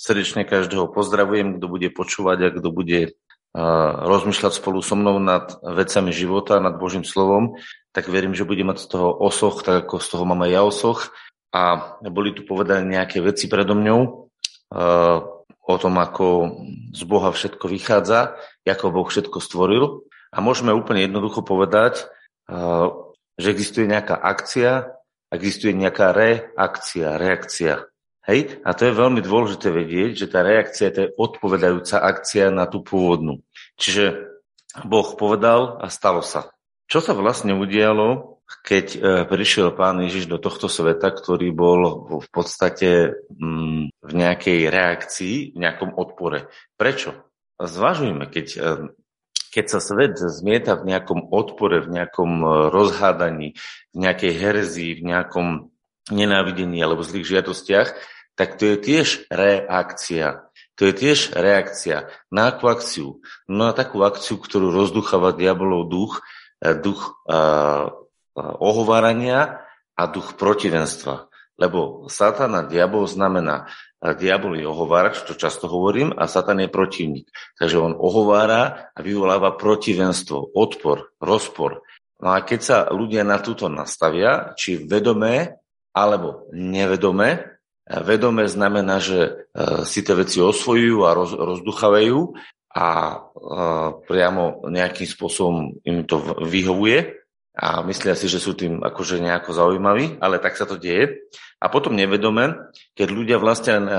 Srdečne každého pozdravujem, kto bude počúvať a kto bude rozmýšľať spolu so mnou nad vecami života, nad Božím slovom, tak verím, že bude mať z toho osoch, tak ako z toho mám aj ja osoch. A boli tu povedané nejaké veci predo mňou o tom, ako z Boha všetko vychádza, ako Boh všetko stvoril. A môžeme úplne jednoducho povedať, že existuje nejaká akcia, existuje nejaká reakcia, reakcia. Hej? A to je veľmi dôležité vedieť, že tá reakcia to je odpovedajúca akcia na tú pôvodnú. Čiže Boh povedal a stalo sa. Čo sa vlastne udialo, keď e, prišiel pán Ježiš do tohto sveta, ktorý bol v podstate mm, v nejakej reakcii, v nejakom odpore. Prečo? Zvažujme, keď e, keď sa svet zmieta v nejakom odpore, v nejakom e, rozhádaní, v nejakej herzii, v nejakom nenávidení alebo zlých žiadostiach, tak to je tiež reakcia. To je tiež reakcia na akú akciu? No na takú akciu, ktorú rozducháva diabolov duch, e, duch uh, ohovárania a duch protivenstva. Lebo Satan a diabol znamená diabol je ohovárač, to často hovorím, a Satan je protivník. Takže on ohovára a vyvoláva protivenstvo, odpor, rozpor. No a keď sa ľudia na túto nastavia, či vedomé alebo nevedomé, vedomé znamená, že e, si tie veci osvojujú a roz, rozduchavajú a e, priamo nejakým spôsobom im to vyhovuje a myslia si, že sú tým akože nejako zaujímaví, ale tak sa to deje. A potom nevedome, keď ľudia vlastne uh,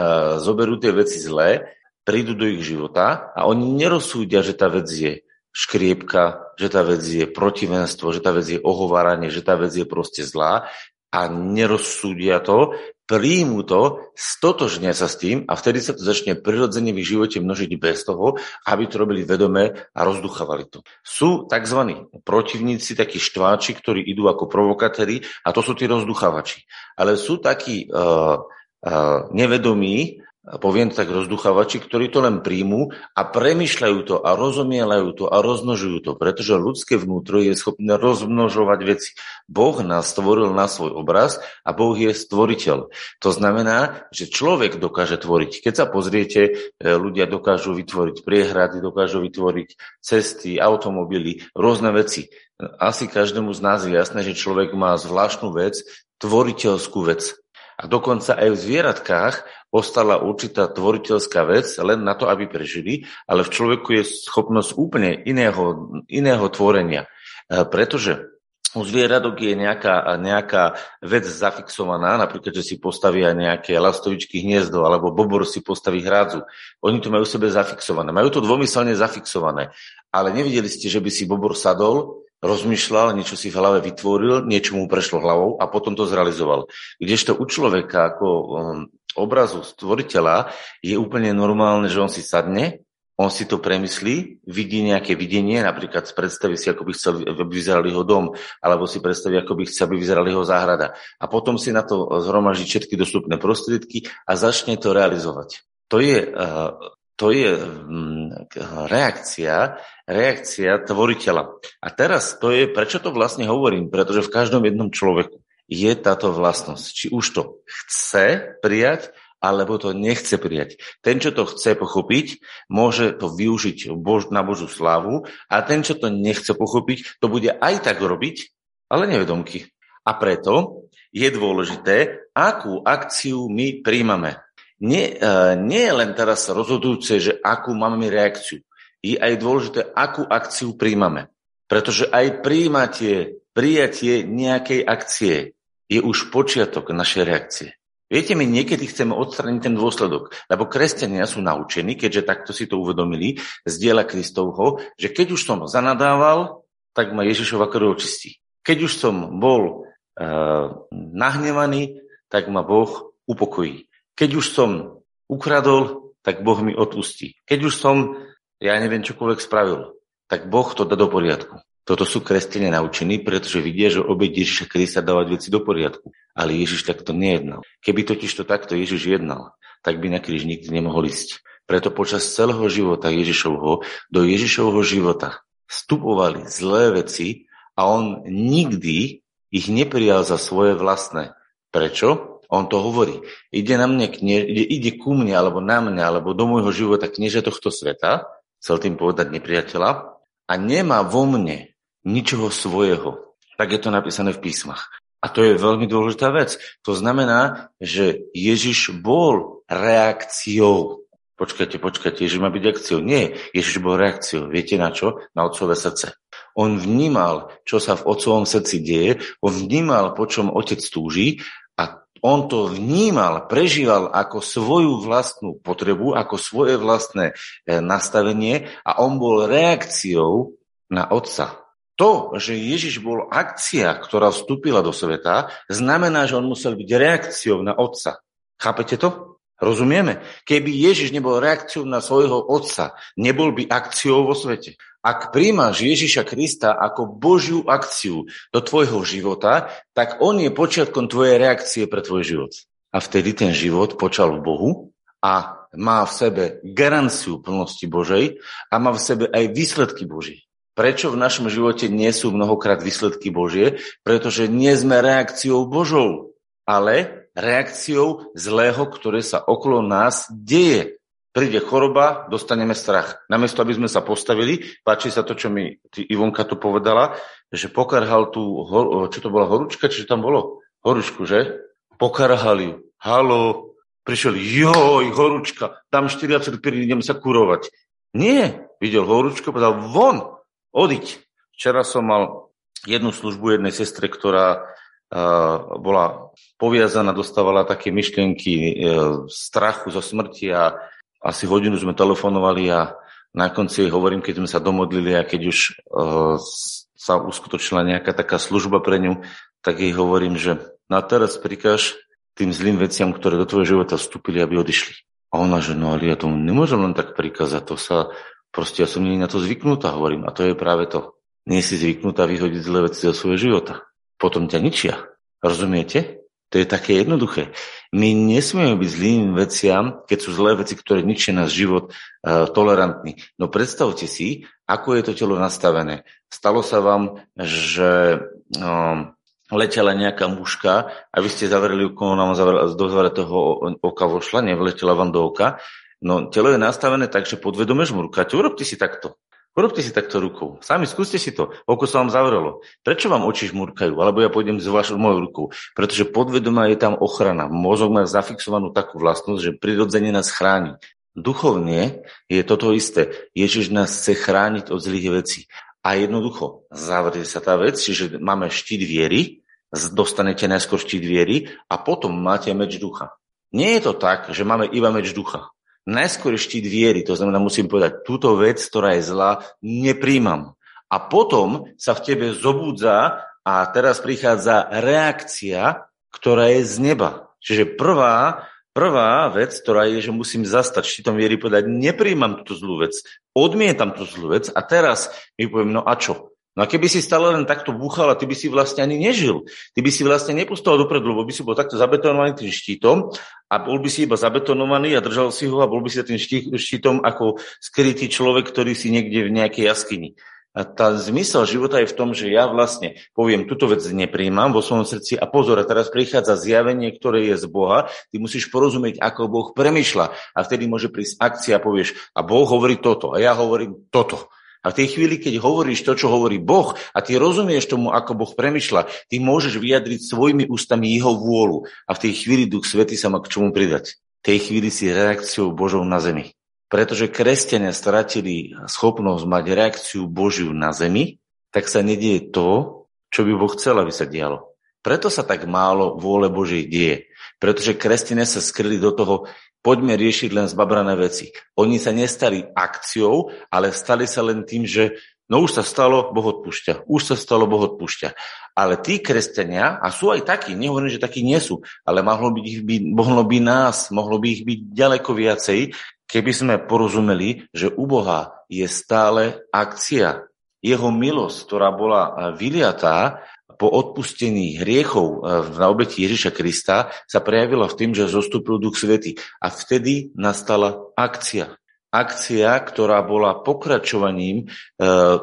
zoberú tie veci zlé, prídu do ich života a oni nerozsúdia, že tá vec je škriepka, že tá vec je protivenstvo, že tá vec je ohováranie, že tá vec je proste zlá a nerozsúdia to, príjmu to, stotožnia sa s tým a vtedy sa to začne prirodzene v živote množiť bez toho, aby to robili vedomé a rozduchavali to. Sú tzv. protivníci, takí štváči, ktorí idú ako provokatéri a to sú tí rozduchavači. Ale sú takí uh, uh, nevedomí, poviem tak rozduchavači, ktorí to len príjmú a premyšľajú to a rozumielajú to a rozmnožujú to, pretože ľudské vnútro je schopné rozmnožovať veci. Boh nás stvoril na svoj obraz a Boh je stvoriteľ. To znamená, že človek dokáže tvoriť. Keď sa pozriete, e, ľudia dokážu vytvoriť priehrady, dokážu vytvoriť cesty, automobily, rôzne veci. Asi každému z nás je jasné, že človek má zvláštnu vec, tvoriteľskú vec. A dokonca aj v zvieratkách ostala určitá tvoriteľská vec len na to, aby prežili, ale v človeku je schopnosť úplne iného, iného tvorenia. E, pretože u zvieratok je nejaká, nejaká vec zafixovaná, napríklad, že si postavia nejaké lastovičky hniezdo, alebo bobor si postaví hrádzu. Oni to majú sebe zafixované. Majú to dvomyselne zafixované. Ale nevideli ste, že by si bobor sadol rozmýšľal, niečo si v hlave vytvoril, niečo mu prešlo hlavou a potom to zrealizoval. Kdežto u človeka ako um, obrazu stvoriteľa je úplne normálne, že on si sadne, on si to premyslí, vidí nejaké videnie, napríklad predstaví si, ako by chcel, aby vyzeral jeho dom, alebo si predstaví, ako by chcel, aby vyzeral jeho záhrada. A potom si na to zhromaží všetky dostupné prostriedky a začne to realizovať. To je uh, to je mm, reakcia, reakcia tvoriteľa. A teraz to je, prečo to vlastne hovorím? Pretože v každom jednom človeku je táto vlastnosť. Či už to chce prijať, alebo to nechce prijať. Ten, čo to chce pochopiť, môže to využiť na Božú slávu a ten, čo to nechce pochopiť, to bude aj tak robiť, ale nevedomky. A preto je dôležité, akú akciu my príjmame nie, uh, nie je len teraz rozhodujúce, že akú máme reakciu. Je aj dôležité, akú akciu príjmame. Pretože aj príjmatie, prijatie nejakej akcie je už počiatok našej reakcie. Viete, my niekedy chceme odstraniť ten dôsledok, lebo kresťania sú naučení, keďže takto si to uvedomili z diela Kristovho, že keď už som zanadával, tak ma Ježišova krv očistí. Keď už som bol e, nahnevaný, tak ma Boh upokojí. Keď už som ukradol, tak Boh mi odpustí. Keď už som, ja neviem, čokoľvek spravil, tak Boh to dá do poriadku. Toto sú kresťania naučení, pretože vidia, že obeď Ježiša Krista dávať veci do poriadku. Ale Ježiš takto nejednal. Keby totiž to takto Ježiš jednal, tak by na kríž nikdy nemohol ísť. Preto počas celého života Ježišovho, do Ježišovho života vstupovali zlé veci a on nikdy ich neprijal za svoje vlastné. Prečo? On to hovorí. Ide, na mne knie, ide, ide ku mne, alebo na mňa, alebo do môjho života knieže tohto sveta, chcel tým povedať nepriateľa, a nemá vo mne ničoho svojho. Tak je to napísané v písmach. A to je veľmi dôležitá vec. To znamená, že Ježiš bol reakciou. Počkajte, počkajte, Ježiš má byť akciou. Nie, Ježiš bol reakciou. Viete na čo? Na otcové srdce. On vnímal, čo sa v otcovom srdci deje, on vnímal, po čom otec túži on to vnímal, prežíval ako svoju vlastnú potrebu, ako svoje vlastné e, nastavenie a on bol reakciou na otca. To, že Ježiš bol akcia, ktorá vstúpila do sveta, znamená, že on musel byť reakciou na otca. Chápete to? Rozumieme? Keby Ježiš nebol reakciou na svojho otca, nebol by akciou vo svete. Ak príjmaš Ježiša Krista ako Božiu akciu do tvojho života, tak on je počiatkom tvojej reakcie pre tvoj život. A vtedy ten život počal v Bohu a má v sebe garanciu plnosti Božej a má v sebe aj výsledky Boží. Prečo v našom živote nie sú mnohokrát výsledky Božie? Pretože nie sme reakciou Božou, ale reakciou zlého, ktoré sa okolo nás deje príde choroba, dostaneme strach. Namiesto, aby sme sa postavili, páči sa to, čo mi Ivonka tu povedala, že pokarhal tú, čo to bola horúčka, či tam bolo? Horúčku, že? Pokarhal ju. Halo, prišiel, joj, horúčka, tam 40 idem sa kurovať. Nie, videl horúčku, povedal, von, odiť. Včera som mal jednu službu jednej sestre, ktorá uh, bola poviazaná, dostávala také myšlienky uh, strachu zo smrti a asi hodinu sme telefonovali a na konci hovorím, keď sme sa domodlili a keď už uh, sa uskutočila nejaká taká služba pre ňu, tak jej hovorím, že na teraz prikáž tým zlým veciam, ktoré do tvojho života vstúpili, aby odišli. A ona, že no ale ja tomu nemôžem len tak prikázať, to sa, proste ja som nie na to zvyknutá, hovorím. A to je práve to. Nie si zvyknutá vyhodiť zlé veci zo svojho života. Potom ťa ničia. Rozumiete? To je také jednoduché. My nesmieme byť zlým veciam, keď sú zlé veci, ktoré ničia náš život, uh, tolerantní. No predstavte si, ako je to telo nastavené. Stalo sa vám, že um, letela nejaká muška a vy ste zavreli vám do zavretého oka vošla, nevletela vám do oka. No telo je nastavené tak, že podvedome žmurkáte. Urobte si takto. Urobte si takto rukou. Sami skúste si to. Oko sa vám zavrelo. Prečo vám oči žmurkajú? Alebo ja pôjdem s vašou mojou rukou. Pretože podvedomá je tam ochrana. Mozog má zafixovanú takú vlastnosť, že prirodzene nás chráni. Duchovne je toto isté. Ježiš nás chce chrániť od zlých vecí. A jednoducho, zavrie sa tá vec, čiže máme štít viery, dostanete najskôr štít viery a potom máte meč ducha. Nie je to tak, že máme iba meč ducha najskôr štít viery, to znamená, musím povedať, túto vec, ktorá je zlá, nepríjmam. A potom sa v tebe zobúdza a teraz prichádza reakcia, ktorá je z neba. Čiže prvá, prvá vec, ktorá je, že musím zastať štítom viery, povedať, nepríjmam túto zlú vec, odmietam tú zlú vec a teraz mi poviem, no a čo? No a keby si stále len takto búchal a ty by si vlastne ani nežil, ty by si vlastne nepustal dopredu, lebo by si bol takto zabetonovaný tým štítom a bol by si iba zabetonovaný a držal si ho a bol by si tým štítom ako skrytý človek, ktorý si niekde v nejakej jaskyni. A tá zmysel života je v tom, že ja vlastne poviem, túto vec nepríjmam vo svojom srdci a pozor, a teraz prichádza zjavenie, ktoré je z Boha, ty musíš porozumieť, ako Boh premyšľa a vtedy môže prísť akcia a povieš, a Boh hovorí toto a ja hovorím toto. A v tej chvíli, keď hovoríš to, čo hovorí Boh a ty rozumieš tomu, ako Boh premyšľa, ty môžeš vyjadriť svojimi ústami jeho vôľu a v tej chvíli Duch Svety sa má k čomu pridať. V tej chvíli si reakciou Božou na zemi. Pretože kresťania stratili schopnosť mať reakciu Božiu na zemi, tak sa nedieje to, čo by Boh chcel, aby sa dialo. Preto sa tak málo vôle Božej deje. Pretože kresťania sa skryli do toho poďme riešiť len zbabrané veci. Oni sa nestali akciou, ale stali sa len tým, že no už sa stalo, Boh odpúšťa. Už sa stalo, Boh odpúšťa. Ale tí kresťania, a sú aj takí, nehovorím, že takí nie sú, ale mohlo by, ich byť, mohlo by nás, mohlo by ich byť ďaleko viacej, keby sme porozumeli, že u Boha je stále akcia. Jeho milosť, ktorá bola vyliatá, po odpustení hriechov eh, na obeti Ježiša Krista sa prejavila v tým, že zostúpil Duch Svety. A vtedy nastala akcia. Akcia, ktorá bola pokračovaním eh,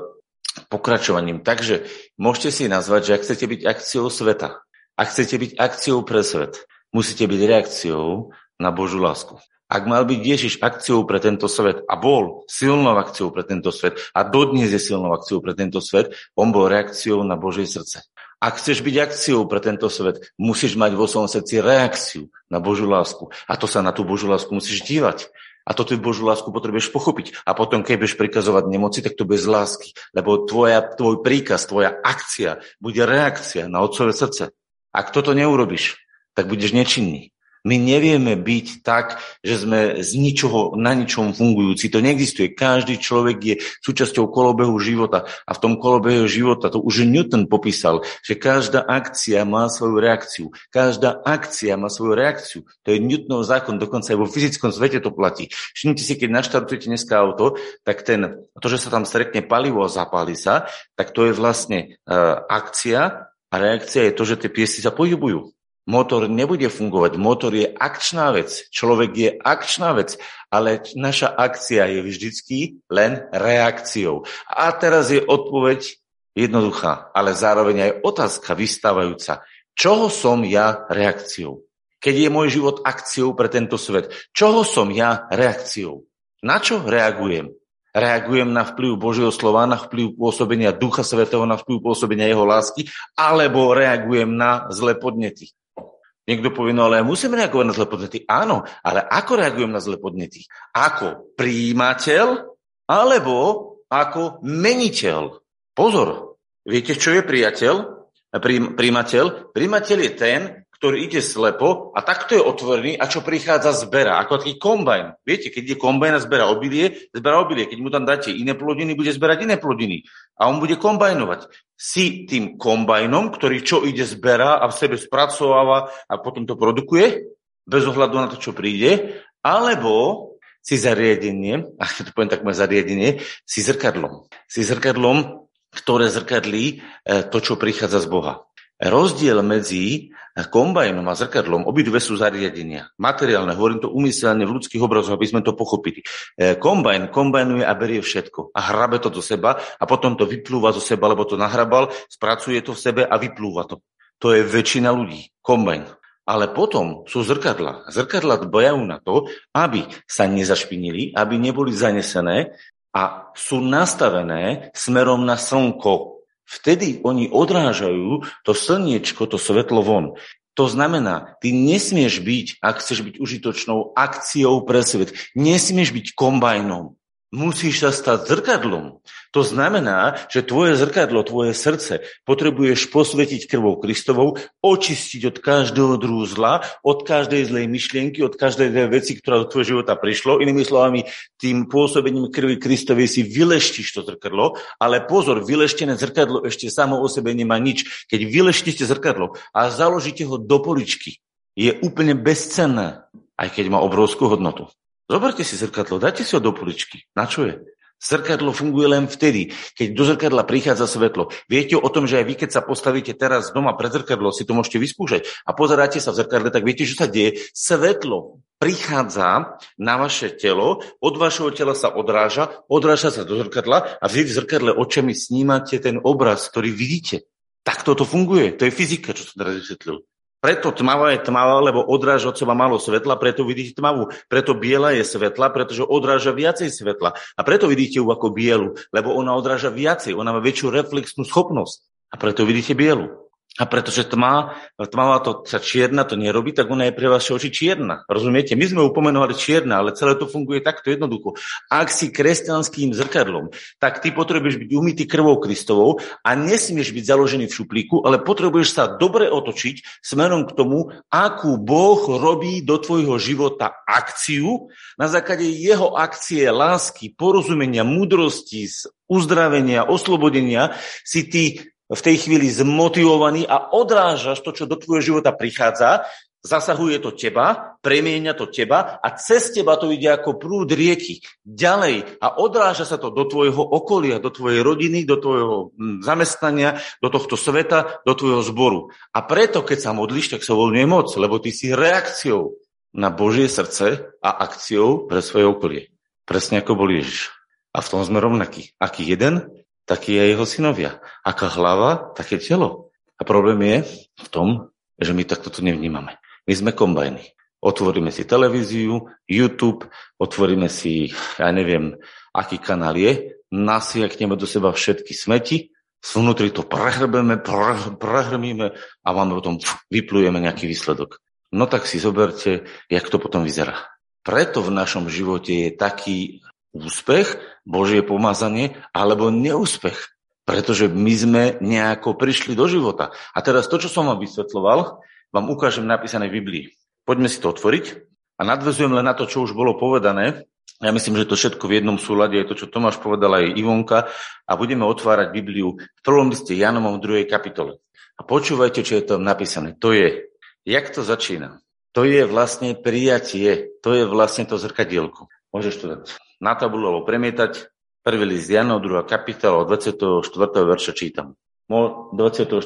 pokračovaním. Takže môžete si nazvať, že ak chcete byť akciou sveta, ak chcete byť akciou pre svet, musíte byť reakciou na Božú lásku. Ak mal byť Ježiš akciou pre tento svet a bol silnou akciou pre tento svet a dodnes je silnou akciou pre tento svet, on bol reakciou na Božie srdce. Ak chceš byť akciou pre tento svet, musíš mať vo svojom srdci reakciu na Božú lásku. A to sa na tú Božú lásku musíš dívať. A to tú Božú lásku potrebuješ pochopiť. A potom, keď budeš prikazovať nemoci, tak to bez lásky. Lebo tvoja, tvoj príkaz, tvoja akcia bude reakcia na otcové srdce. Ak toto neurobiš, tak budeš nečinný. My nevieme byť tak, že sme z ničoho na ničom fungujúci. To neexistuje. Každý človek je súčasťou kolobehu života. A v tom kolobehu života, to už Newton popísal, že každá akcia má svoju reakciu. Každá akcia má svoju reakciu. To je Newtonov zákon, dokonca aj vo fyzickom svete to platí. Všimnite si, keď naštartujete dneska auto, tak ten, to, že sa tam stretne palivo a zapáli sa, tak to je vlastne uh, akcia a reakcia je to, že tie piesy sa pohybujú. Motor nebude fungovať. Motor je akčná vec. Človek je akčná vec, ale naša akcia je vždycky len reakciou. A teraz je odpoveď jednoduchá, ale zároveň aj otázka vystávajúca. Čoho som ja reakciou? Keď je môj život akciou pre tento svet, čoho som ja reakciou? Na čo reagujem? Reagujem na vplyv Božieho slova, na vplyv pôsobenia Ducha Svetého, na vplyv pôsobenia Jeho lásky, alebo reagujem na zlé podnety. Niekto povie, no ale ja musím reagovať na zlé podnety. Áno, ale ako reagujem na zlé podnety? Ako príjimateľ alebo ako meniteľ? Pozor, viete, čo je priateľ? Príjimateľ? Príjimateľ je ten, ktorý ide slepo a takto je otvorený a čo prichádza zbera, ako taký kombajn. Viete, keď je kombajn a zbera obilie, zbera obilie. Keď mu tam dáte iné plodiny, bude zberať iné plodiny. A on bude kombajnovať. Si tým kombajnom, ktorý čo ide zbera a v sebe spracováva a potom to produkuje, bez ohľadu na to, čo príde, alebo si zariadenie, a to poviem tak moje zariadenie, si zrkadlom. Si zrkadlom, ktoré zrkadlí e, to, čo prichádza z Boha. Rozdiel medzi kombajnom a zrkadlom, obidve sú zariadenia. Materiálne, hovorím to umyselne v ľudských obrazoch, aby sme to pochopili. E, kombajn kombajnuje a berie všetko a hrabe to do seba a potom to vyplúva zo seba, lebo to nahrabal, spracuje to v sebe a vyplúva to. To je väčšina ľudí. Kombajn. Ale potom sú zrkadla. Zrkadla dbajú na to, aby sa nezašpinili, aby neboli zanesené a sú nastavené smerom na slnko, Vtedy oni odrážajú to slniečko, to svetlo von. To znamená, ty nesmieš byť, ak chceš byť užitočnou akciou pre svet, nesmieš byť kombajnom. Musíš sa stať zrkadlom. To znamená, že tvoje zrkadlo, tvoje srdce potrebuješ posvetiť krvou Kristovou, očistiť od každého druhu zla, od každej zlej myšlienky, od každej veci, ktorá do tvojho života prišlo. Inými slovami, tým pôsobením krvi Kristovej si vyleštíš to zrkadlo, ale pozor, vyleštené zrkadlo ešte samo o sebe nemá nič. Keď vyleštíte zrkadlo a založíte ho do poličky, je úplne bezcenné, aj keď má obrovskú hodnotu. Zoberte si zrkadlo, dajte si ho do poličky. Na čo je? Zrkadlo funguje len vtedy, keď do zrkadla prichádza svetlo. Viete o tom, že aj vy, keď sa postavíte teraz doma pred zrkadlo, si to môžete vyskúšať a pozeráte sa v zrkadle, tak viete, čo sa deje. Svetlo prichádza na vaše telo, od vašeho tela sa odráža, odráža sa do zrkadla a vy v zrkadle očami snímate ten obraz, ktorý vidíte. Tak toto funguje. To je fyzika, čo som teraz vysvetlil. Preto tmavá je tmavá, lebo odráža od seba málo svetla, preto vidíte tmavú. Preto biela je svetla, pretože odráža viacej svetla. A preto vidíte ju ako bielu, lebo ona odráža viacej, ona má väčšiu reflexnú schopnosť. A preto vidíte bielu. A pretože tma, tmavá to sa čierna to nerobí, tak ona je pre vaše oči čierna. Rozumiete? My sme ju pomenovali čierna, ale celé to funguje takto jednoducho. Ak si kresťanským zrkadlom, tak ty potrebuješ byť umytý krvou Kristovou a nesmieš byť založený v šuplíku, ale potrebuješ sa dobre otočiť smerom k tomu, akú Boh robí do tvojho života akciu. Na základe jeho akcie lásky, porozumenia, múdrosti, uzdravenia, oslobodenia si ty v tej chvíli zmotivovaný a odrážaš to, čo do tvojho života prichádza, zasahuje to teba, premieňa to teba a cez teba to ide ako prúd rieky ďalej a odráža sa to do tvojho okolia, do tvojej rodiny, do tvojho hm, zamestnania, do tohto sveta, do tvojho zboru. A preto, keď sa modlíš, tak sa voľňuje moc, lebo ty si reakciou na Božie srdce a akciou pre svoje okolie. Presne ako bol Ježiš. A v tom sme rovnakí. Aký jeden, takí aj jeho synovia. Aká hlava, také telo. A problém je v tom, že my takto to nevnímame. My sme kombajny. Otvoríme si televíziu, YouTube, otvoríme si, ja neviem, aký kanál je, nasiakneme do seba všetky smeti, vnútri to prehrbeme, prehrmíme a máme potom, vyplujeme nejaký výsledok. No tak si zoberte, jak to potom vyzerá. Preto v našom živote je taký úspech, Božie pomazanie, alebo neúspech. Pretože my sme nejako prišli do života. A teraz to, čo som vám vysvetloval, vám ukážem napísané v Biblii. Poďme si to otvoriť a nadvezujem len na to, čo už bolo povedané. Ja myslím, že to všetko v jednom súlade je to, čo Tomáš povedal aj Ivonka a budeme otvárať Bibliu v prvom liste v druhej kapitole. A počúvajte, čo je tam napísané. To je, jak to začína. To je vlastne prijatie, to je vlastne to zrkadielko. Môžeš to dať na tabulu alebo premietať. Prvý list Janov, druhá kapitola, od 24. verša čítam. 24.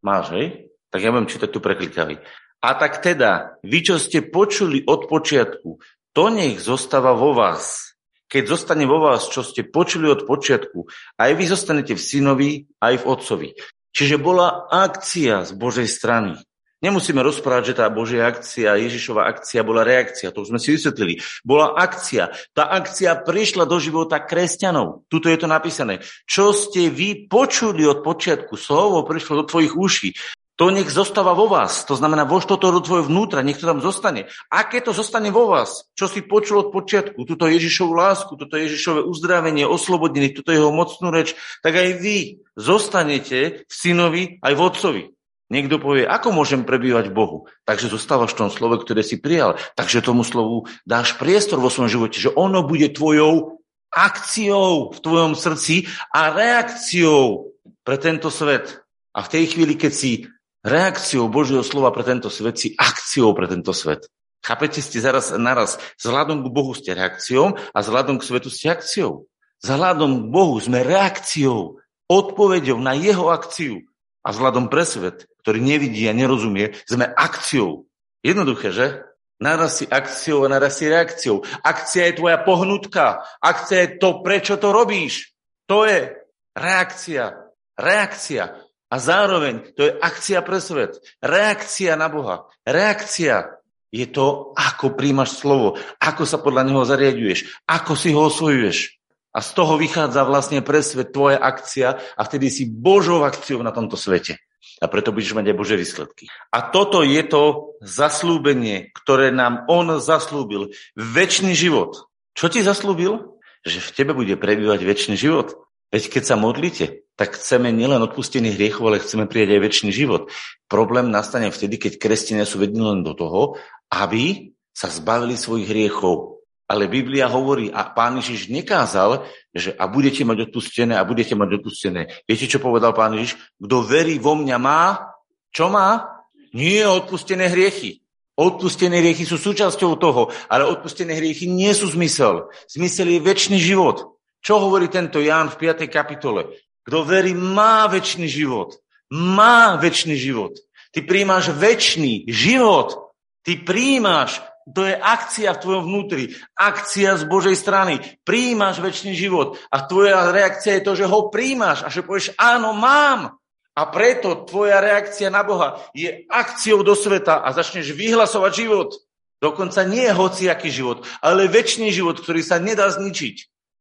Máš, hej? Tak ja budem čítať tu preklikavý. A tak teda, vy, čo ste počuli od počiatku, to nech zostáva vo vás. Keď zostane vo vás, čo ste počuli od počiatku, aj vy zostanete v synovi, aj v otcovi. Čiže bola akcia z Božej strany. Nemusíme rozprávať, že tá Božia akcia, Ježišova akcia bola reakcia. To už sme si vysvetlili. Bola akcia. Tá akcia prišla do života kresťanov. Tuto je to napísané. Čo ste vy počuli od počiatku? Slovo prišlo do tvojich uší. To nech zostáva vo vás. To znamená, vož toto do tvojho vnútra, nech to tam zostane. Aké to zostane vo vás? Čo si počul od počiatku? Tuto Ježišovu lásku, toto Ježišové uzdravenie, oslobodenie, toto jeho mocnú reč, tak aj vy zostanete v synovi aj v otcovi. Niekto povie, ako môžem prebývať v Bohu? Takže zostávaš v tom slove, ktoré si prijal. Takže tomu slovu dáš priestor vo svojom živote, že ono bude tvojou akciou v tvojom srdci a reakciou pre tento svet. A v tej chvíli, keď si reakciou Božieho slova pre tento svet, si akciou pre tento svet. Chápete, ste zaraz naraz. Vzhľadom k Bohu ste reakciou a vzhľadom k svetu ste akciou. Vzhľadom k Bohu sme reakciou, odpovedou na jeho akciu. A vzhľadom pre svet ktorý nevidí a nerozumie, sme akciou. Jednoduché, že? Naraz si akciou a naraz si reakciou. Akcia je tvoja pohnutka. Akcia je to, prečo to robíš. To je reakcia. Reakcia. A zároveň to je akcia pre svet. Reakcia na Boha. Reakcia je to, ako príjmaš slovo, ako sa podľa neho zariaduješ, ako si ho osvojuješ. A z toho vychádza vlastne pre svet tvoja akcia a vtedy si Božou akciou na tomto svete a preto budeš mať aj Bože výsledky. A toto je to zaslúbenie, ktoré nám On zaslúbil. Večný život. Čo ti zaslúbil? Že v tebe bude prebývať väčší život. Veď keď sa modlíte, tak chceme nielen odpustený hriechov, ale chceme prijať aj väčší život. Problém nastane vtedy, keď kresťania sú vedení len do toho, aby sa zbavili svojich hriechov, ale Biblia hovorí, a pán Ježiš nekázal, že a budete mať odpustené a budete mať odpustené. Viete, čo povedal pán Ježiš? Kto verí vo mňa má, čo má? Nie odpustené hriechy. Odpustené hriechy sú súčasťou toho, ale odpustené hriechy nie sú zmysel. Zmysel je väčší život. Čo hovorí tento Ján v 5. kapitole? Kto verí, má väčší život. Má väčší život. Ty príjmaš väčší život. Ty príjmaš to je akcia v tvojom vnútri. Akcia z Božej strany. Príjmaš väčší život. A tvoja reakcia je to, že ho príjmaš a že povieš, áno, mám. A preto tvoja reakcia na Boha je akciou do sveta a začneš vyhlasovať život. Dokonca nie je hociaký život, ale väčší život, ktorý sa nedá zničiť.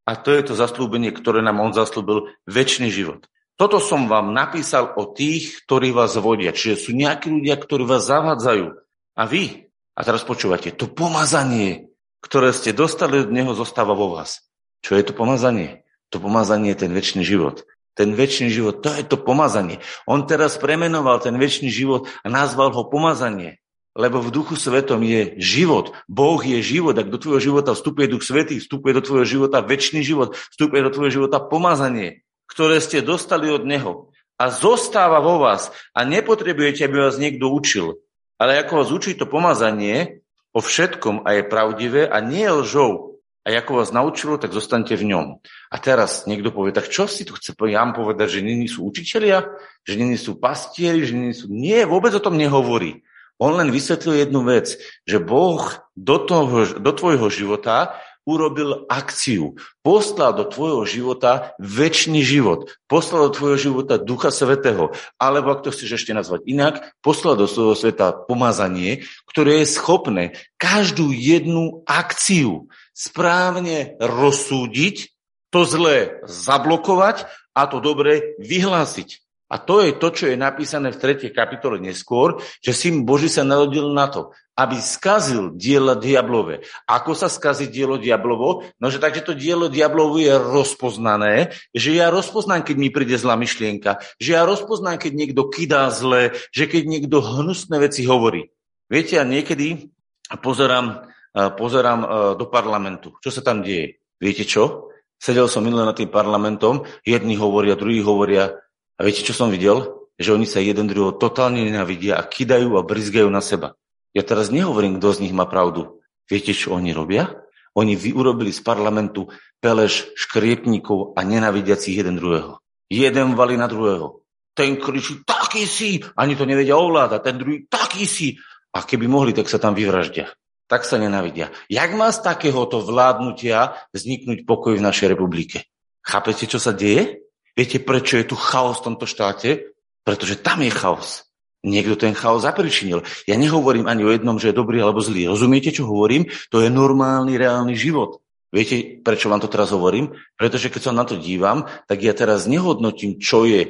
A to je to zaslúbenie, ktoré nám on zaslúbil, väčší život. Toto som vám napísal o tých, ktorí vás vodia. Čiže sú nejakí ľudia, ktorí vás zavádzajú. A vy a teraz počúvate, to pomazanie, ktoré ste dostali od Neho, zostáva vo vás. Čo je to pomazanie? To pomazanie je ten väčší život. Ten väčší život, to je to pomazanie. On teraz premenoval ten väčší život a nazval ho pomazanie. Lebo v duchu svetom je život. Boh je život. Ak do tvojho života vstupuje duch svetý, vstupuje do tvojho života väčší život, vstupuje do tvojho života pomazanie, ktoré ste dostali od Neho. A zostáva vo vás. A nepotrebujete, aby vás niekto učil. Ale ako vás učí to pomazanie o všetkom a je pravdivé a nie je lžou, a ako vás naučilo, tak zostanete v ňom. A teraz niekto povie, tak čo si tu chce Ján povedať, že není sú učitelia, že není sú pastieri, že není sú... Nie, vôbec o tom nehovorí. On len vysvetlil jednu vec, že Boh do, toho, do tvojho života urobil akciu. Poslal do tvojho života väčší život. Poslal do tvojho života Ducha Svetého. Alebo, ak to chceš ešte nazvať inak, poslal do svojho sveta pomazanie, ktoré je schopné každú jednu akciu správne rozsúdiť, to zlé zablokovať a to dobré vyhlásiť. A to je to, čo je napísané v 3. kapitole neskôr, že syn Boží sa narodil na to, aby skazil diela diablové. Ako sa skazí dielo diablovo? No, že takže to dielo diablovo je rozpoznané, že ja rozpoznám, keď mi príde zlá myšlienka, že ja rozpoznám, keď niekto kydá zle, že keď niekto hnusné veci hovorí. Viete, ja niekedy pozerám, pozerám e, do parlamentu. Čo sa tam deje? Viete čo? Sedel som minulé nad tým parlamentom, jedni hovoria, druhí hovoria, a viete, čo som videl? Že oni sa jeden druhého totálne nenavidia a kidajú a brizgajú na seba. Ja teraz nehovorím, kto z nich má pravdu. Viete, čo oni robia? Oni urobili z parlamentu peleš škriepníkov a nenavidiacich jeden druhého. Jeden valí na druhého. Ten kričí, taký si, ani to nevedia ovládať. Ten druhý, taký si. A keby mohli, tak sa tam vyvraždia. Tak sa nenavidia. Jak má z takéhoto vládnutia vzniknúť pokoj v našej republike? Chápete, čo sa deje? Viete, prečo je tu chaos v tomto štáte? Pretože tam je chaos. Niekto ten chaos zapričinil. Ja nehovorím ani o jednom, že je dobrý alebo zlý. Rozumiete, čo hovorím? To je normálny, reálny život. Viete, prečo vám to teraz hovorím? Pretože keď sa na to dívam, tak ja teraz nehodnotím, čo je e,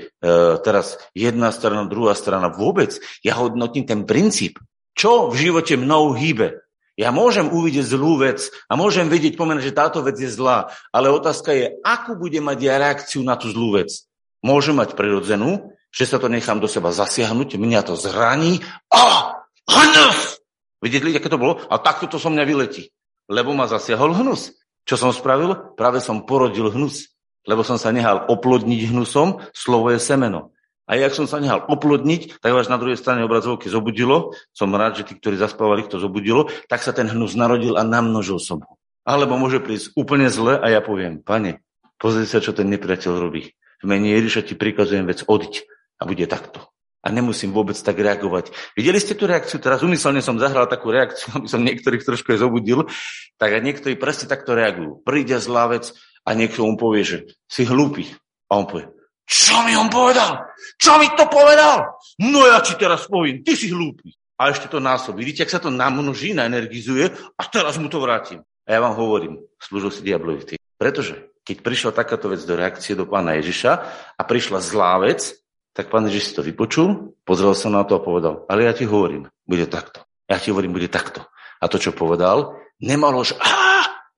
teraz jedna strana, druhá strana vôbec. Ja hodnotím ten princíp. Čo v živote mnou hýbe? Ja môžem uvidieť zlú vec a môžem vedieť pomenúť, že táto vec je zlá, ale otázka je, akú bude mať ja reakciu na tú zlú vec. Môžem mať prirodzenú, že sa to nechám do seba zasiahnuť, mňa to zraní. A! Hnus! Vidíte, aké to bolo? A takto to so mňa vyletí. Lebo ma zasiahol hnus. Čo som spravil? Práve som porodil hnus. Lebo som sa nehal oplodniť hnusom, slovo je semeno. A jak som sa nehal oplodniť, tak vás na druhej strane obrazovky zobudilo. Som rád, že tí, ktorí zaspávali, to zobudilo. Tak sa ten hnus narodil a namnožil som ho. Alebo môže prísť úplne zle a ja poviem, pane, pozri sa, čo ten nepriateľ robí. V mene Ježiša ti prikazujem vec odiť a bude takto. A nemusím vôbec tak reagovať. Videli ste tú reakciu? Teraz umyselne som zahral takú reakciu, aby som niektorých trošku aj zobudil. Tak a niektorí presne takto reagujú. Príde zlá vec a niekto mu povie, že si hlúpy. A on povie, čo mi on povedal? Čo mi to povedal? No ja ti teraz poviem, ty si hlúpy. A ešte to násobí. Vidíte, ak sa to namnoží, naenergizuje a teraz mu to vrátim. A ja vám hovorím, slúžil si diablovi tým. Pretože keď prišla takáto vec do reakcie do pána Ježiša a prišla zlá vec, tak pán Ježiš si to vypočul, pozrel sa na to a povedal, ale ja ti hovorím, bude takto. Ja ti hovorím, bude takto. A to, čo povedal, nemalo už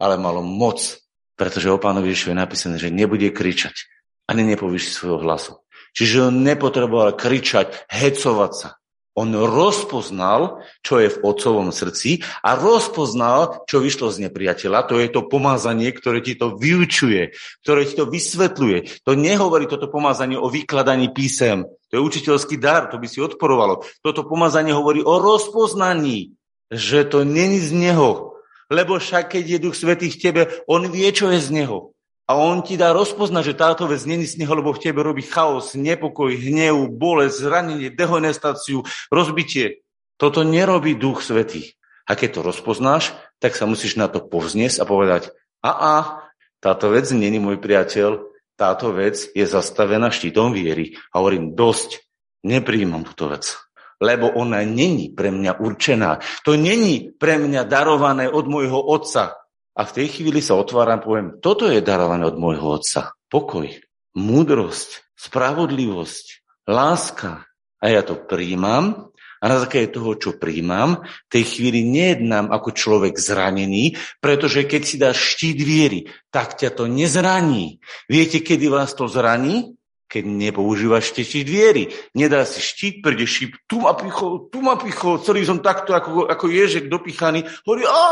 ale malo moc. Pretože o pánovi Ježišovi je napísané, že nebude kričať, ani nepovýši svojho hlasu. Čiže on nepotreboval kričať, hecovať sa. On rozpoznal, čo je v otcovom srdci a rozpoznal, čo vyšlo z nepriateľa. To je to pomázanie, ktoré ti to vyučuje, ktoré ti to vysvetľuje. To nehovorí toto pomázanie o vykladaní písem. To je učiteľský dar, to by si odporovalo. Toto pomázanie hovorí o rozpoznaní, že to není z neho. Lebo však, keď je Duch Svetý v tebe, on vie, čo je z neho. A on ti dá rozpoznať, že táto vec není z neho, lebo v tebe robí chaos, nepokoj, hnev, bolesť, zranenie, dehonestáciu, rozbitie. Toto nerobí Duch Svetý. A keď to rozpoznáš, tak sa musíš na to povzniesť a povedať, a a, táto vec není môj priateľ, táto vec je zastavená štítom viery. A hovorím, dosť, nepríjmam túto vec. Lebo ona není pre mňa určená. To není pre mňa darované od môjho otca. A v tej chvíli sa otváram, poviem, toto je darované od môjho otca. Pokoj, múdrosť, spravodlivosť, láska. A ja to príjmam a na základe toho, čo príjmam, tej chvíli nejednám ako človek zranený, pretože keď si dáš štít viery, tak ťa to nezraní. Viete, kedy vás to zraní? keď nepoužívaš štít viery. Nedá si štít, príde tu ma pichol, tu ma pichol, celý som takto ako, ako ježek dopichaný, hovorí, a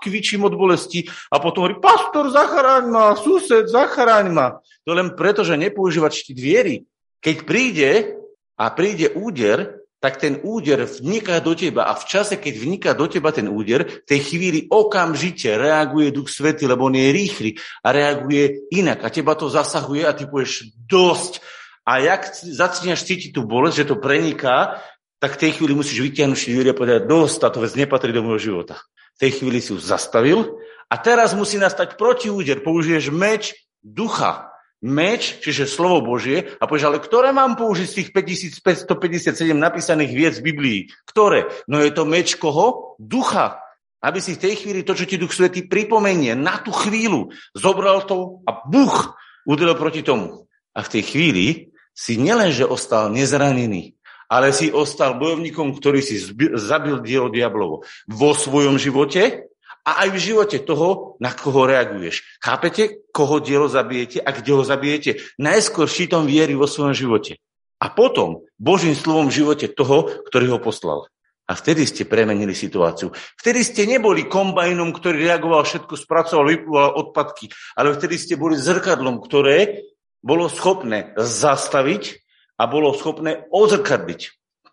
kvičím od bolesti a potom hovorí, pastor, zachráň ma, sused, zachráň ma. To len preto, že nepoužívať štít viery. Keď príde a príde úder, tak ten úder vniká do teba a v čase, keď vniká do teba ten úder, v tej chvíli okamžite reaguje Duch Svety, lebo on je rýchly a reaguje inak a teba to zasahuje a ty povieš dosť. A jak začínaš cítiť tú bolesť, že to preniká, tak v tej chvíli musíš vytiahnuť švíri a povedať, dosť, táto vec nepatrí do môjho života. Tej chvíli si ju zastavil a teraz musí nastať protiúder. Použiješ meč ducha. Meč, čiže slovo Božie, a povieš, ale ktoré mám použiť z tých 5557 napísaných viec v Biblii? Ktoré? No je to meč koho? Ducha. Aby si v tej chvíli to, čo ti Duch Svetý pripomenie, na tú chvíľu zobral to a buch, udelil proti tomu. A v tej chvíli si nielenže ostal nezranený, ale si ostal bojovníkom, ktorý si zabil dielo diablovo vo svojom živote a aj v živote toho, na koho reaguješ. Chápete, koho dielo zabijete a kde ho zabijete? Najskôr šítom viery vo svojom živote. A potom Božím slovom v živote toho, ktorý ho poslal. A vtedy ste premenili situáciu. Vtedy ste neboli kombajnom, ktorý reagoval, všetko spracoval, vypúval odpadky, ale vtedy ste boli zrkadlom, ktoré bolo schopné zastaviť a bolo schopné odzrkadliť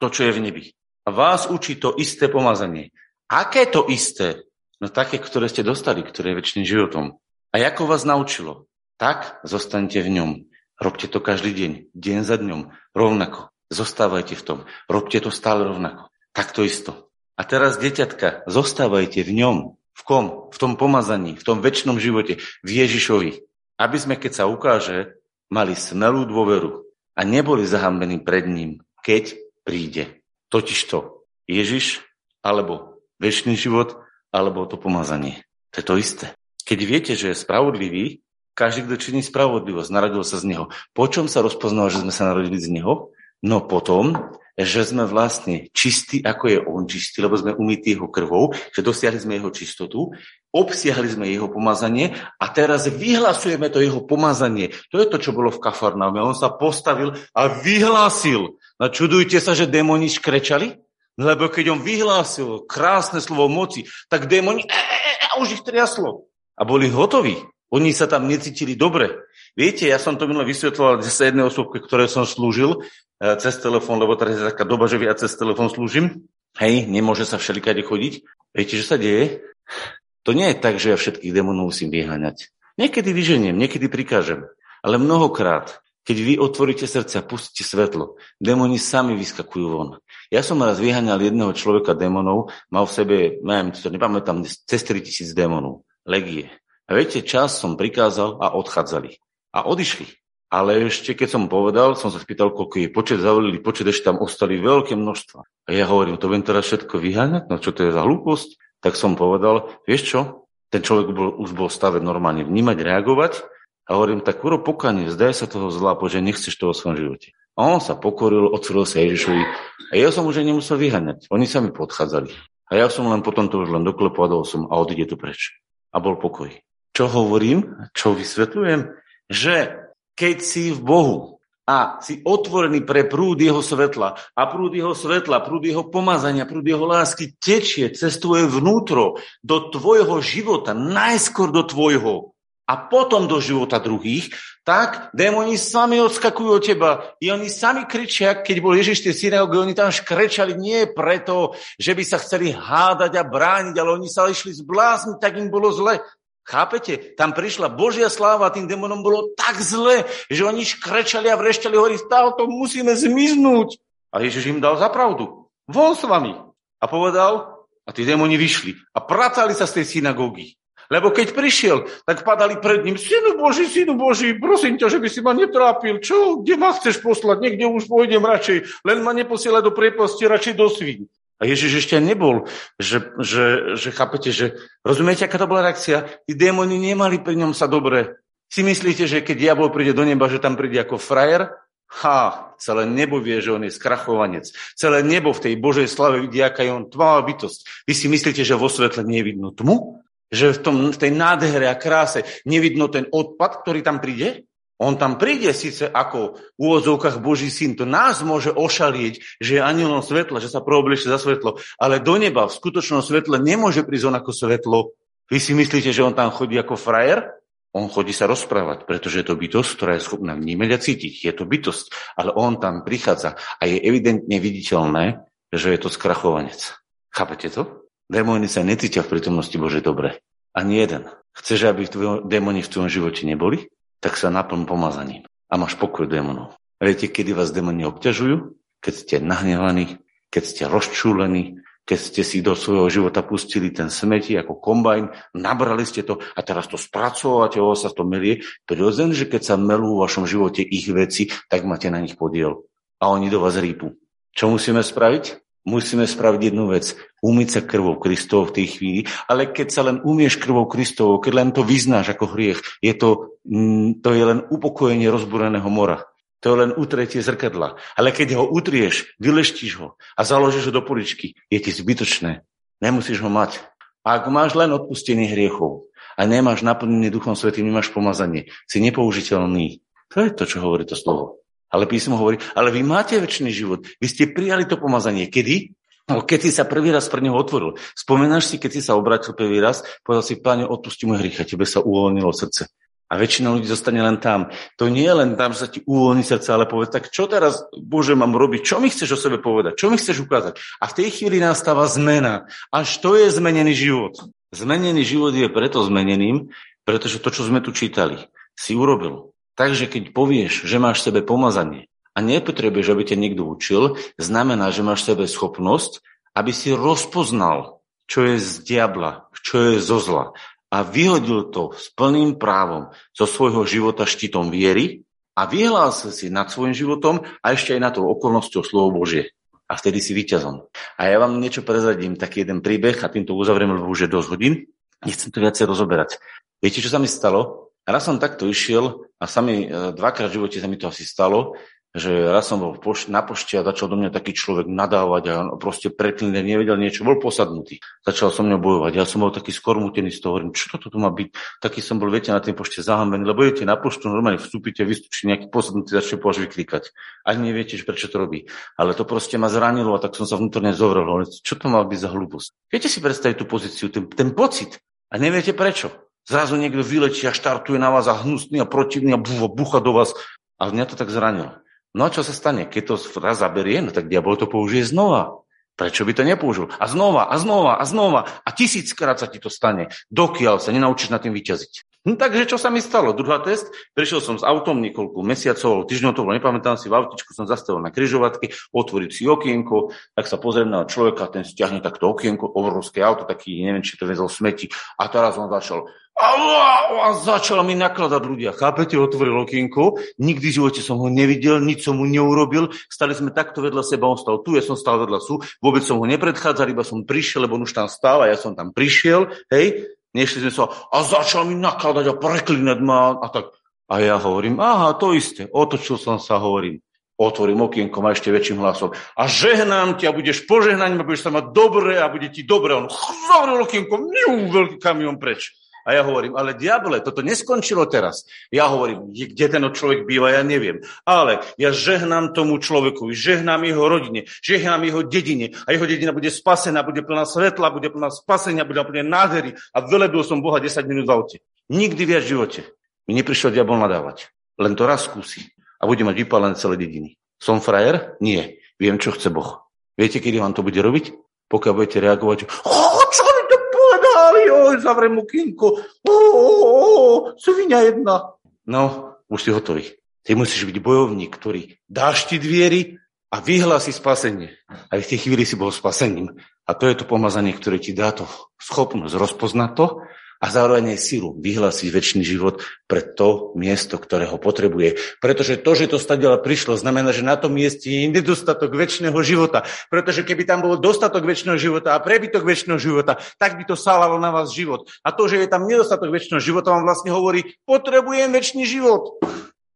to, čo je v nebi. A vás učí to isté pomazanie. Aké to isté? No také, ktoré ste dostali, ktoré je väčšným životom. A ako vás naučilo? Tak zostanete v ňom. Robte to každý deň, deň za dňom, rovnako. Zostávajte v tom. Robte to stále rovnako. Tak to isto. A teraz, deťatka, zostávajte v ňom. V kom? V tom pomazaní, v tom väčšnom živote, v Ježišovi. Aby sme, keď sa ukáže, mali smelú dôveru, a neboli zahambení pred ním, keď príde. Totižto Ježiš alebo väčší život alebo to pomazanie. To je to isté. Keď viete, že je spravodlivý, každý, kto činí spravodlivosť, narodil sa z neho. Po čom sa rozpoznal, že sme sa narodili z neho? No potom, že sme vlastne čistí, ako je on čistý, lebo sme umytí jeho krvou, že dosiahli sme jeho čistotu, obsiahli sme jeho pomazanie a teraz vyhlasujeme to jeho pomazanie. To je to, čo bolo v Kafarnaume. On sa postavil a vyhlásil. A čudujte sa, že démoni škrečali? Lebo keď on vyhlásil krásne slovo moci, tak démoni e, e, e, už ich triaslo. A boli hotoví. Oni sa tam necítili dobre. Viete, ja som to minule vysvetloval zase jednej osobke, ktoré som slúžil e, cez telefón, lebo teraz je taká doba, že viac cez telefón slúžim. Hej, nemôže sa všelikade chodiť. Viete, čo sa deje? To nie je tak, že ja všetkých démonov musím vyháňať. Niekedy vyženiem, niekedy prikážem. Ale mnohokrát, keď vy otvoríte srdce a pustíte svetlo, démoni sami vyskakujú von. Ja som raz vyháňal jedného človeka démonov, mal v sebe, neviem, to nepamätám, cez 3000 démonov, legie. A viete, čas som prikázal a odchádzali. A odišli. Ale ešte keď som povedal, som sa spýtal, koľko je počet zavolili, počet ešte tam ostali veľké množstva. A ja hovorím, to viem teraz všetko vyháňať? No čo to je za hlúposť? Tak som povedal, vieš čo? Ten človek bol, už bol stave normálne vnímať, reagovať. A hovorím, tak urob pokanie, zdaj sa toho zla, že nechceš to vo svojom živote. A on sa pokoril, otvoril sa Ježišovi. A ja som už nemusel vyháňať. Oni sa mi podchádzali. A ja som len potom to už len doklepoval som a odíde to preč. A bol pokoj. Čo hovorím? Čo vysvetľujem? Že keď si v Bohu a si otvorený pre prúd jeho svetla a prúd jeho svetla, prúd jeho pomazania, prúd jeho lásky tečie cez tvoje vnútro do tvojho života, najskôr do tvojho a potom do života druhých, tak démoni sami odskakujú od teba. I oni sami kričia, keď bol Ježiš tie synagógy, oni tam škrečali nie preto, že by sa chceli hádať a brániť, ale oni sa išli zblázniť, tak im bolo zle. Chápete? Tam prišla Božia sláva tým demonom bolo tak zle, že oni škrečali a vrešťali, hovorí, to musíme zmiznúť. A Ježiš im dal za pravdu. S vami. A povedal, a tí demoni vyšli a pracali sa z tej synagógy. Lebo keď prišiel, tak padali pred ním, synu Boží, synu Boží, prosím ťa, že by si ma netrápil. Čo? Kde ma chceš poslať? Niekde už pôjdem radšej. Len ma neposielaj do priepasti, radšej do svíň. A Ježiš ešte nebol, že, že, že chápete, že rozumiete, aká to bola reakcia? Tí démoni nemali pri ňom sa dobre. Si myslíte, že keď diabol príde do neba, že tam príde ako frajer? Ha, celé nebo vie, že on je skrachovanec. Celé nebo v tej Božej slave vidí, aká je on tmavá bytosť. Vy si myslíte, že vo svetle nie je vidno tmu? Že v, tom, v tej nádhere a kráse nevidno ten odpad, ktorý tam príde? On tam príde síce ako v úvodzovkách Boží syn, to nás môže ošalieť, že je anielom svetla, že sa proobliečie za svetlo, ale do neba v skutočnom svetle nemôže prísť on ako svetlo. Vy si myslíte, že on tam chodí ako frajer? On chodí sa rozprávať, pretože je to bytosť, ktorá je schopná vnímať a cítiť. Je to bytosť, ale on tam prichádza a je evidentne viditeľné, že je to skrachovanec. Chápete to? Démoni sa necítia v prítomnosti Bože dobre. Ani jeden. Chceš, aby démoni v tvojom živote neboli? Tak sa naplň pomazaním a máš pokoj démonov. Viete, kedy vás démoni obťažujú? Keď ste nahnevaní, keď ste rozčúlení, keď ste si do svojho života pustili ten smeti ako kombajn, nabrali ste to a teraz to spracovate, ovo sa to melie. Prirodzene, že keď sa melú v vašom živote ich veci, tak máte na nich podiel. A oni do vás rýpu. Čo musíme spraviť? Musíme spraviť jednu vec. Umyť sa krvou Kristov v tej chvíli, ale keď sa len umieš krvou Kristov, keď len to vyznáš ako hriech, je to, mm, to je len upokojenie rozbúreného mora. To je len utretie zrkadla. Ale keď ho utrieš, vyleštíš ho a založíš ho do poličky, je ti zbytočné. Nemusíš ho mať. A ak máš len odpustenie hriechov a nemáš naplnenie Duchom Svetým, nemáš pomazanie, si nepoužiteľný. To je to, čo hovorí to slovo. Ale písmo hovorí, ale vy máte väčší život. Vy ste prijali to pomazanie. Kedy? No, keď si sa prvý raz pre neho otvoril. Spomenáš si, keď si sa obratil prvý raz, povedal si, páne, odpusti môj hrych a tebe sa uvoľnilo srdce. A väčšina ľudí zostane len tam. To nie je len tam, že sa ti uvoľní srdce, ale povedz, tak čo teraz, Bože, mám robiť? Čo mi chceš o sebe povedať? Čo mi chceš ukázať? A v tej chvíli nastáva zmena. Až to je zmenený život. Zmenený život je preto zmeneným, pretože to, čo sme tu čítali, si urobil. Takže keď povieš, že máš v sebe pomazanie a nepotrebuješ, aby ťa niekto učil, znamená, že máš v sebe schopnosť, aby si rozpoznal, čo je z diabla, čo je zo zla a vyhodil to s plným právom zo svojho života štítom viery a vyhlásil si nad svojim životom a ešte aj na to okolnosťou slovo Božie. A vtedy si vyťazom. A ja vám niečo prezradím, taký jeden príbeh a týmto uzavriem, lebo už je dosť hodín. Nechcem to viacej rozoberať. Viete, čo sa mi stalo? Raz som takto išiel a sami e, dvakrát v živote sa mi to asi stalo, že raz som bol na pošte a začal do mňa taký človek nadávať a proste preklínať, nevedel niečo, bol posadnutý. Začal som mňa bojovať. Ja som bol taký skormutený z toho, hovorím, čo to tu má byť? Taký som bol, viete, na tej pošte zahambený, lebo idete na poštu, normálne vstúpite, vystúči nejaký posadnutý, začne po vyklikať. Ani neviete, prečo to robí. Ale to proste ma zranilo a tak som sa vnútorne zovrel. Čo to má byť za hlúposť? Viete si predstaviť tú pozíciu, ten, ten pocit a neviete prečo. Zrazu niekto vylečí a štartuje na vás a hnusný a protivný a bucha do vás. A mňa to tak zranilo. No a čo sa stane? Keď to raz zaberie, no tak diabol to použije znova. Prečo by to nepoužil? A znova, a znova, a znova. A tisíckrát sa ti to stane. Dokiaľ sa nenaučíš na tým vyťaziť. No takže čo sa mi stalo? Druhá test, prišiel som s autom niekoľko mesiacov, týždňov to bolo, nepamätám si, v autičku som zastavil na kryžovatke, otvoriť si okienko, tak sa pozriem na človeka, ten stiahne takto okienko, obrovské auto, taký, neviem, či to vezol smeti. A teraz on začal, a začala mi nakladať ľudia. Chápete, otvoril okienko, nikdy v živote som ho nevidel, nič som mu neurobil, stali sme takto vedľa seba, on stal tu, ja som stal vedľa sú, vôbec som ho nepredchádzal, iba som prišiel, lebo on už tam stál a ja som tam prišiel, hej, nešli sme sa a začal mi nakladať a preklínať ma a tak. A ja hovorím, aha, to isté, otočil som sa, hovorím, otvorím okienko a ešte väčším hlasom. A žehnám ťa, budeš požehnaním a budeš sa mať dobre a bude ti dobre. On zavrel okienko, veľký kamión preč. A ja hovorím, ale diabole, toto neskončilo teraz. Ja hovorím, kde ten človek býva, ja neviem. Ale ja žehnám tomu človeku, žehnám jeho rodine, žehnám jeho dedine a jeho dedina bude spasená, bude plná svetla, bude plná spasenia, bude plná nádhery a velebil som Boha 10 minút v aute. Nikdy viac v živote mi neprišiel diabol nadávať. Len to raz skúsi a bude mať vypálené celé dediny. Som frajer? Nie. Viem, čo chce Boh. Viete, kedy vám to bude robiť? Pokiaľ budete reagovať, čo oj, zavrem okienko, svinia jedna. No, už si hotový. Ty musíš byť bojovník, ktorý dáš ti dviery a vyhlási spasenie. A v tej chvíli si bol spasením. A to je to pomazanie, ktoré ti dá to schopnosť rozpoznať to a zároveň aj silu vyhlásiť väčší život pre to miesto, ktoré ho potrebuje. Pretože to, že to stadiaľ prišlo, znamená, že na tom mieste je nedostatok väčšného života. Pretože keby tam bol dostatok väčšného života a prebytok väčšného života, tak by to sálalo na vás život. A to, že je tam nedostatok väčšného života, vám vlastne hovorí, potrebujem väčší život.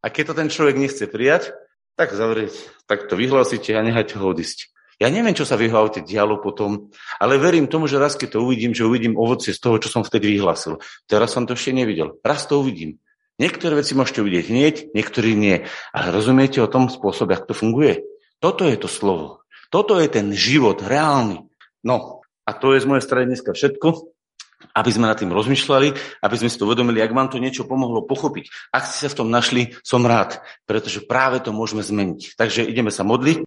A keď to ten človek nechce prijať, tak zavrieť, tak to vyhlásite a nehajte ho odísť. Ja neviem, čo sa v jeho aute dialo potom, ale verím tomu, že raz, keď to uvidím, že uvidím ovocie z toho, čo som vtedy vyhlásil. Teraz som to ešte nevidel. Raz to uvidím. Niektoré veci môžete uvidieť hneď, niektorí nie. Ale rozumiete o tom spôsobe, ako to funguje? Toto je to slovo. Toto je ten život reálny. No, a to je z mojej strany dneska všetko aby sme nad tým rozmýšľali, aby sme si to uvedomili, ak vám to niečo pomohlo pochopiť. Ak ste sa v tom našli, som rád, pretože práve to môžeme zmeniť. Takže ideme sa modliť.